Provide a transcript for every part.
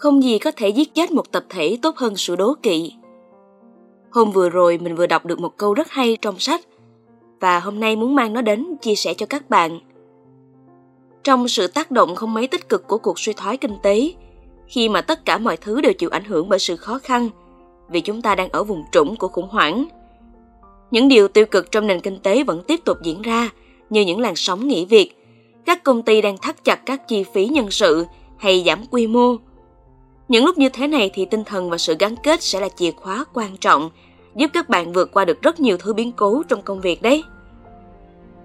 Không gì có thể giết chết một tập thể tốt hơn sự đố kỵ. Hôm vừa rồi mình vừa đọc được một câu rất hay trong sách và hôm nay muốn mang nó đến chia sẻ cho các bạn. Trong sự tác động không mấy tích cực của cuộc suy thoái kinh tế, khi mà tất cả mọi thứ đều chịu ảnh hưởng bởi sự khó khăn, vì chúng ta đang ở vùng trũng của khủng hoảng. Những điều tiêu cực trong nền kinh tế vẫn tiếp tục diễn ra, như những làn sóng nghỉ việc, các công ty đang thắt chặt các chi phí nhân sự hay giảm quy mô. Những lúc như thế này thì tinh thần và sự gắn kết sẽ là chìa khóa quan trọng giúp các bạn vượt qua được rất nhiều thứ biến cố trong công việc đấy.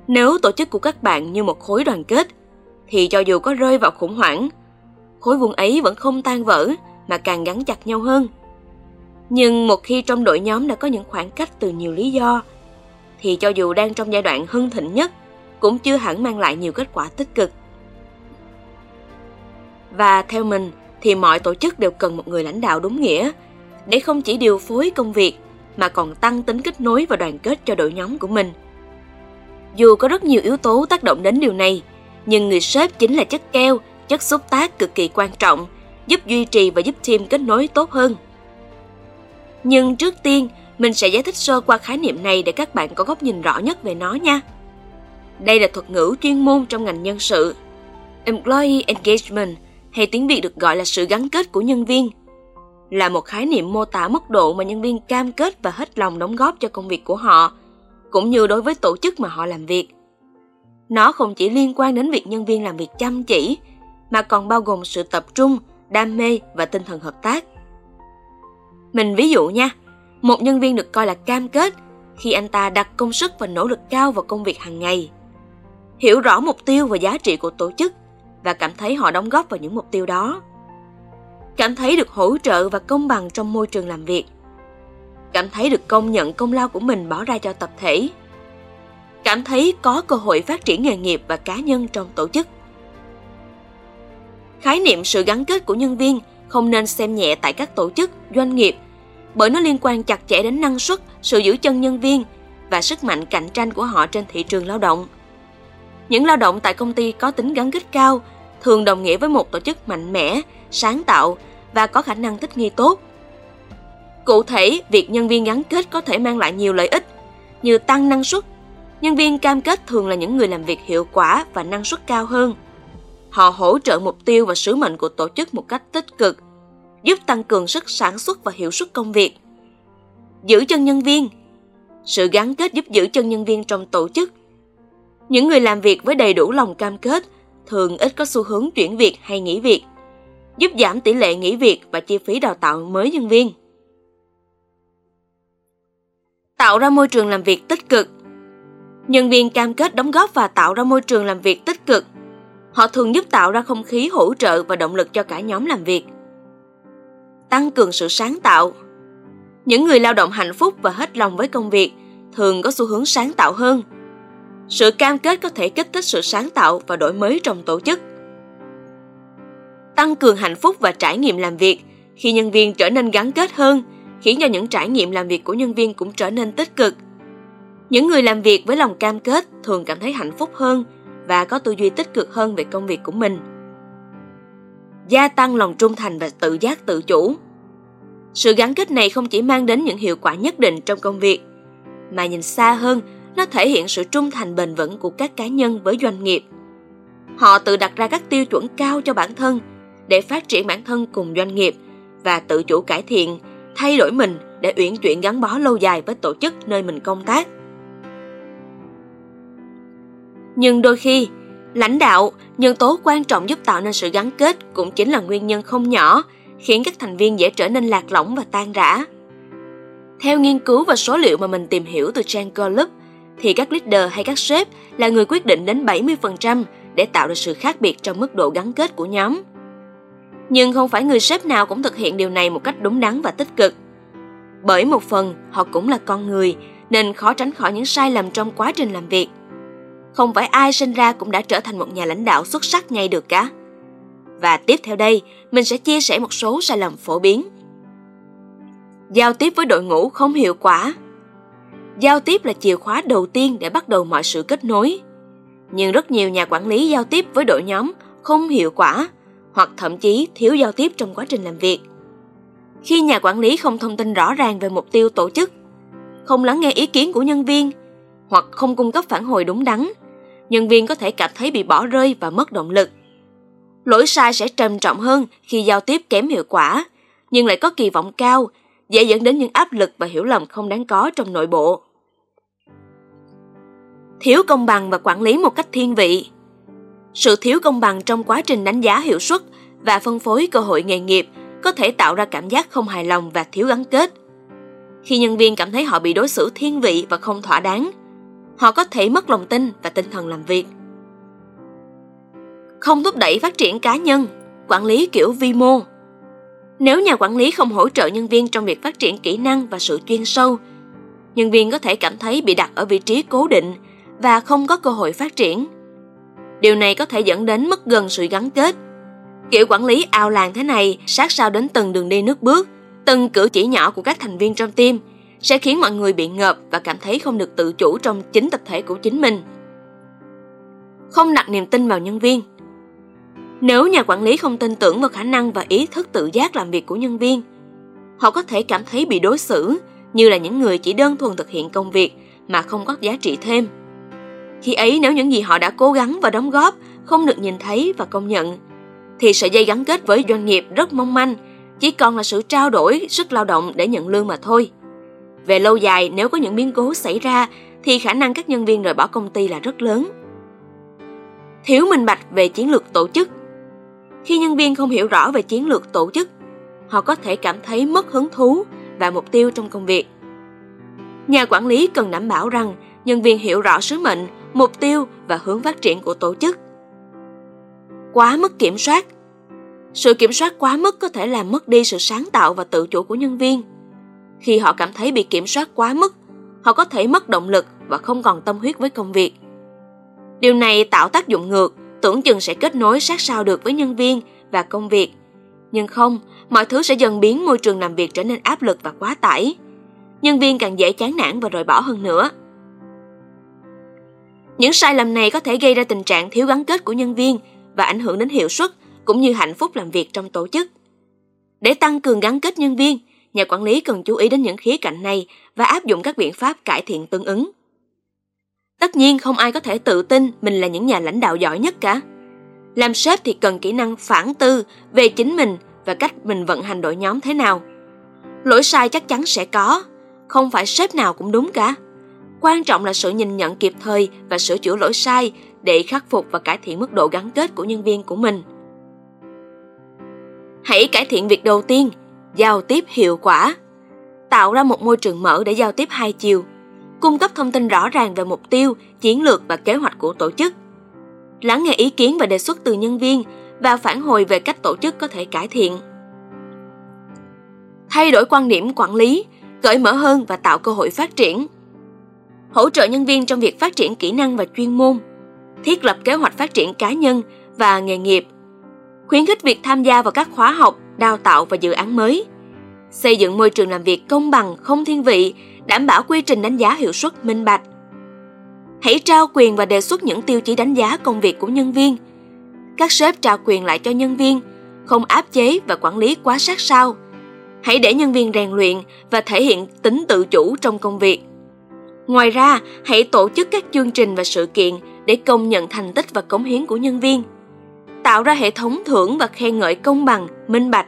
Nếu tổ chức của các bạn như một khối đoàn kết, thì cho dù có rơi vào khủng hoảng, khối vuông ấy vẫn không tan vỡ mà càng gắn chặt nhau hơn. Nhưng một khi trong đội nhóm đã có những khoảng cách từ nhiều lý do, thì cho dù đang trong giai đoạn hưng thịnh nhất, cũng chưa hẳn mang lại nhiều kết quả tích cực. Và theo mình thì mọi tổ chức đều cần một người lãnh đạo đúng nghĩa để không chỉ điều phối công việc mà còn tăng tính kết nối và đoàn kết cho đội nhóm của mình. Dù có rất nhiều yếu tố tác động đến điều này, nhưng người sếp chính là chất keo, chất xúc tác cực kỳ quan trọng, giúp duy trì và giúp team kết nối tốt hơn. Nhưng trước tiên, mình sẽ giải thích sơ qua khái niệm này để các bạn có góc nhìn rõ nhất về nó nha. Đây là thuật ngữ chuyên môn trong ngành nhân sự. Employee Engagement hay tiếng Việt được gọi là sự gắn kết của nhân viên là một khái niệm mô tả mức độ mà nhân viên cam kết và hết lòng đóng góp cho công việc của họ, cũng như đối với tổ chức mà họ làm việc. Nó không chỉ liên quan đến việc nhân viên làm việc chăm chỉ, mà còn bao gồm sự tập trung, đam mê và tinh thần hợp tác. Mình ví dụ nha, một nhân viên được coi là cam kết khi anh ta đặt công sức và nỗ lực cao vào công việc hàng ngày. Hiểu rõ mục tiêu và giá trị của tổ chức và cảm thấy họ đóng góp vào những mục tiêu đó. Cảm thấy được hỗ trợ và công bằng trong môi trường làm việc. Cảm thấy được công nhận công lao của mình bỏ ra cho tập thể. Cảm thấy có cơ hội phát triển nghề nghiệp và cá nhân trong tổ chức. Khái niệm sự gắn kết của nhân viên không nên xem nhẹ tại các tổ chức, doanh nghiệp, bởi nó liên quan chặt chẽ đến năng suất, sự giữ chân nhân viên và sức mạnh cạnh tranh của họ trên thị trường lao động. Những lao động tại công ty có tính gắn kết cao thường đồng nghĩa với một tổ chức mạnh mẽ, sáng tạo và có khả năng thích nghi tốt. Cụ thể, việc nhân viên gắn kết có thể mang lại nhiều lợi ích như tăng năng suất. Nhân viên cam kết thường là những người làm việc hiệu quả và năng suất cao hơn. Họ hỗ trợ mục tiêu và sứ mệnh của tổ chức một cách tích cực, giúp tăng cường sức sản xuất và hiệu suất công việc. Giữ chân nhân viên Sự gắn kết giúp giữ chân nhân viên trong tổ chức. Những người làm việc với đầy đủ lòng cam kết thường ít có xu hướng chuyển việc hay nghỉ việc, giúp giảm tỷ lệ nghỉ việc và chi phí đào tạo mới nhân viên. Tạo ra môi trường làm việc tích cực Nhân viên cam kết đóng góp và tạo ra môi trường làm việc tích cực. Họ thường giúp tạo ra không khí hỗ trợ và động lực cho cả nhóm làm việc. Tăng cường sự sáng tạo Những người lao động hạnh phúc và hết lòng với công việc thường có xu hướng sáng tạo hơn – sự cam kết có thể kích thích sự sáng tạo và đổi mới trong tổ chức. Tăng cường hạnh phúc và trải nghiệm làm việc. Khi nhân viên trở nên gắn kết hơn, khiến cho những trải nghiệm làm việc của nhân viên cũng trở nên tích cực. Những người làm việc với lòng cam kết thường cảm thấy hạnh phúc hơn và có tư duy tích cực hơn về công việc của mình. Gia tăng lòng trung thành và tự giác tự chủ. Sự gắn kết này không chỉ mang đến những hiệu quả nhất định trong công việc, mà nhìn xa hơn nó thể hiện sự trung thành bền vững của các cá nhân với doanh nghiệp. Họ tự đặt ra các tiêu chuẩn cao cho bản thân để phát triển bản thân cùng doanh nghiệp và tự chủ cải thiện, thay đổi mình để uyển chuyển gắn bó lâu dài với tổ chức nơi mình công tác. Nhưng đôi khi, lãnh đạo, nhân tố quan trọng giúp tạo nên sự gắn kết cũng chính là nguyên nhân không nhỏ khiến các thành viên dễ trở nên lạc lõng và tan rã. Theo nghiên cứu và số liệu mà mình tìm hiểu từ trang Gallup, thì các leader hay các sếp là người quyết định đến 70% để tạo ra sự khác biệt trong mức độ gắn kết của nhóm. Nhưng không phải người sếp nào cũng thực hiện điều này một cách đúng đắn và tích cực. Bởi một phần họ cũng là con người nên khó tránh khỏi những sai lầm trong quá trình làm việc. Không phải ai sinh ra cũng đã trở thành một nhà lãnh đạo xuất sắc ngay được cả. Và tiếp theo đây, mình sẽ chia sẻ một số sai lầm phổ biến. Giao tiếp với đội ngũ không hiệu quả giao tiếp là chìa khóa đầu tiên để bắt đầu mọi sự kết nối nhưng rất nhiều nhà quản lý giao tiếp với đội nhóm không hiệu quả hoặc thậm chí thiếu giao tiếp trong quá trình làm việc. Khi nhà quản lý không thông tin rõ ràng về mục tiêu tổ chức, không lắng nghe ý kiến của nhân viên hoặc không cung cấp phản hồi đúng đắn, nhân viên có thể cảm thấy bị bỏ rơi và mất động lực. Lỗi sai sẽ trầm trọng hơn khi giao tiếp kém hiệu quả, nhưng lại có kỳ vọng cao, dễ dẫn đến những áp lực và hiểu lầm không đáng có trong nội bộ. Thiếu công bằng và quản lý một cách thiên vị Sự thiếu công bằng trong quá trình đánh giá hiệu suất và phân phối cơ hội nghề nghiệp có thể tạo ra cảm giác không hài lòng và thiếu gắn kết. Khi nhân viên cảm thấy họ bị đối xử thiên vị và không thỏa đáng, họ có thể mất lòng tin và tinh thần làm việc. Không thúc đẩy phát triển cá nhân, quản lý kiểu vi mô. Nếu nhà quản lý không hỗ trợ nhân viên trong việc phát triển kỹ năng và sự chuyên sâu, nhân viên có thể cảm thấy bị đặt ở vị trí cố định và không có cơ hội phát triển. Điều này có thể dẫn đến mất gần sự gắn kết. Kiểu quản lý ao làng thế này sát sao đến từng đường đi nước bước, từng cử chỉ nhỏ của các thành viên trong team sẽ khiến mọi người bị ngợp và cảm thấy không được tự chủ trong chính tập thể của chính mình. Không đặt niềm tin vào nhân viên Nếu nhà quản lý không tin tưởng vào khả năng và ý thức tự giác làm việc của nhân viên, họ có thể cảm thấy bị đối xử như là những người chỉ đơn thuần thực hiện công việc mà không có giá trị thêm. Khi ấy nếu những gì họ đã cố gắng và đóng góp không được nhìn thấy và công nhận, thì sợi dây gắn kết với doanh nghiệp rất mong manh, chỉ còn là sự trao đổi sức lao động để nhận lương mà thôi. Về lâu dài, nếu có những biến cố xảy ra, thì khả năng các nhân viên rời bỏ công ty là rất lớn. Thiếu minh bạch về chiến lược tổ chức Khi nhân viên không hiểu rõ về chiến lược tổ chức, họ có thể cảm thấy mất hứng thú và mục tiêu trong công việc. Nhà quản lý cần đảm bảo rằng nhân viên hiểu rõ sứ mệnh, mục tiêu và hướng phát triển của tổ chức. Quá mức kiểm soát Sự kiểm soát quá mức có thể làm mất đi sự sáng tạo và tự chủ của nhân viên. Khi họ cảm thấy bị kiểm soát quá mức, họ có thể mất động lực và không còn tâm huyết với công việc. Điều này tạo tác dụng ngược, tưởng chừng sẽ kết nối sát sao được với nhân viên và công việc. Nhưng không, mọi thứ sẽ dần biến môi trường làm việc trở nên áp lực và quá tải. Nhân viên càng dễ chán nản và rời bỏ hơn nữa. Những sai lầm này có thể gây ra tình trạng thiếu gắn kết của nhân viên và ảnh hưởng đến hiệu suất cũng như hạnh phúc làm việc trong tổ chức. Để tăng cường gắn kết nhân viên, nhà quản lý cần chú ý đến những khía cạnh này và áp dụng các biện pháp cải thiện tương ứng. Tất nhiên không ai có thể tự tin mình là những nhà lãnh đạo giỏi nhất cả. Làm sếp thì cần kỹ năng phản tư về chính mình và cách mình vận hành đội nhóm thế nào. Lỗi sai chắc chắn sẽ có, không phải sếp nào cũng đúng cả. Quan trọng là sự nhìn nhận kịp thời và sửa chữa lỗi sai để khắc phục và cải thiện mức độ gắn kết của nhân viên của mình. Hãy cải thiện việc đầu tiên, giao tiếp hiệu quả. Tạo ra một môi trường mở để giao tiếp hai chiều, cung cấp thông tin rõ ràng về mục tiêu, chiến lược và kế hoạch của tổ chức. Lắng nghe ý kiến và đề xuất từ nhân viên và phản hồi về cách tổ chức có thể cải thiện. Thay đổi quan điểm quản lý, cởi mở hơn và tạo cơ hội phát triển hỗ trợ nhân viên trong việc phát triển kỹ năng và chuyên môn, thiết lập kế hoạch phát triển cá nhân và nghề nghiệp, khuyến khích việc tham gia vào các khóa học, đào tạo và dự án mới, xây dựng môi trường làm việc công bằng, không thiên vị, đảm bảo quy trình đánh giá hiệu suất minh bạch. Hãy trao quyền và đề xuất những tiêu chí đánh giá công việc của nhân viên. Các sếp trao quyền lại cho nhân viên, không áp chế và quản lý quá sát sao. Hãy để nhân viên rèn luyện và thể hiện tính tự chủ trong công việc Ngoài ra, hãy tổ chức các chương trình và sự kiện để công nhận thành tích và cống hiến của nhân viên. Tạo ra hệ thống thưởng và khen ngợi công bằng, minh bạch.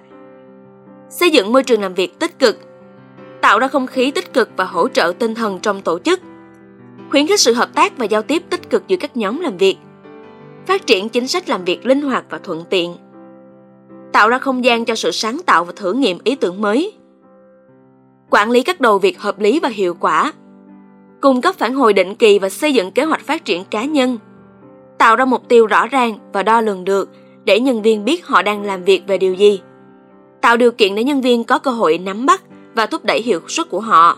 Xây dựng môi trường làm việc tích cực. Tạo ra không khí tích cực và hỗ trợ tinh thần trong tổ chức. Khuyến khích sự hợp tác và giao tiếp tích cực giữa các nhóm làm việc. Phát triển chính sách làm việc linh hoạt và thuận tiện. Tạo ra không gian cho sự sáng tạo và thử nghiệm ý tưởng mới. Quản lý các đầu việc hợp lý và hiệu quả cung cấp phản hồi định kỳ và xây dựng kế hoạch phát triển cá nhân, tạo ra mục tiêu rõ ràng và đo lường được để nhân viên biết họ đang làm việc về điều gì, tạo điều kiện để nhân viên có cơ hội nắm bắt và thúc đẩy hiệu suất của họ.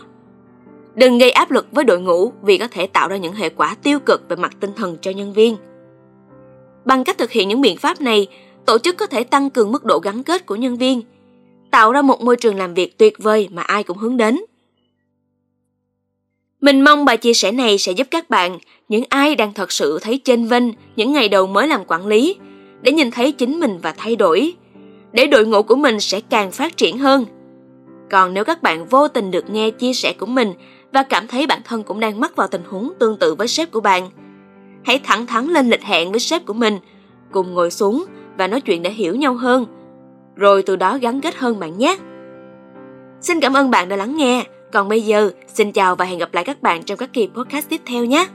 Đừng gây áp lực với đội ngũ vì có thể tạo ra những hệ quả tiêu cực về mặt tinh thần cho nhân viên. Bằng cách thực hiện những biện pháp này, tổ chức có thể tăng cường mức độ gắn kết của nhân viên, tạo ra một môi trường làm việc tuyệt vời mà ai cũng hướng đến mình mong bài chia sẻ này sẽ giúp các bạn, những ai đang thật sự thấy chênh vênh những ngày đầu mới làm quản lý, để nhìn thấy chính mình và thay đổi, để đội ngũ của mình sẽ càng phát triển hơn. Còn nếu các bạn vô tình được nghe chia sẻ của mình và cảm thấy bản thân cũng đang mắc vào tình huống tương tự với sếp của bạn, hãy thẳng thắn lên lịch hẹn với sếp của mình, cùng ngồi xuống và nói chuyện để hiểu nhau hơn, rồi từ đó gắn kết hơn bạn nhé. Xin cảm ơn bạn đã lắng nghe. Còn bây giờ, xin chào và hẹn gặp lại các bạn trong các kỳ podcast tiếp theo nhé.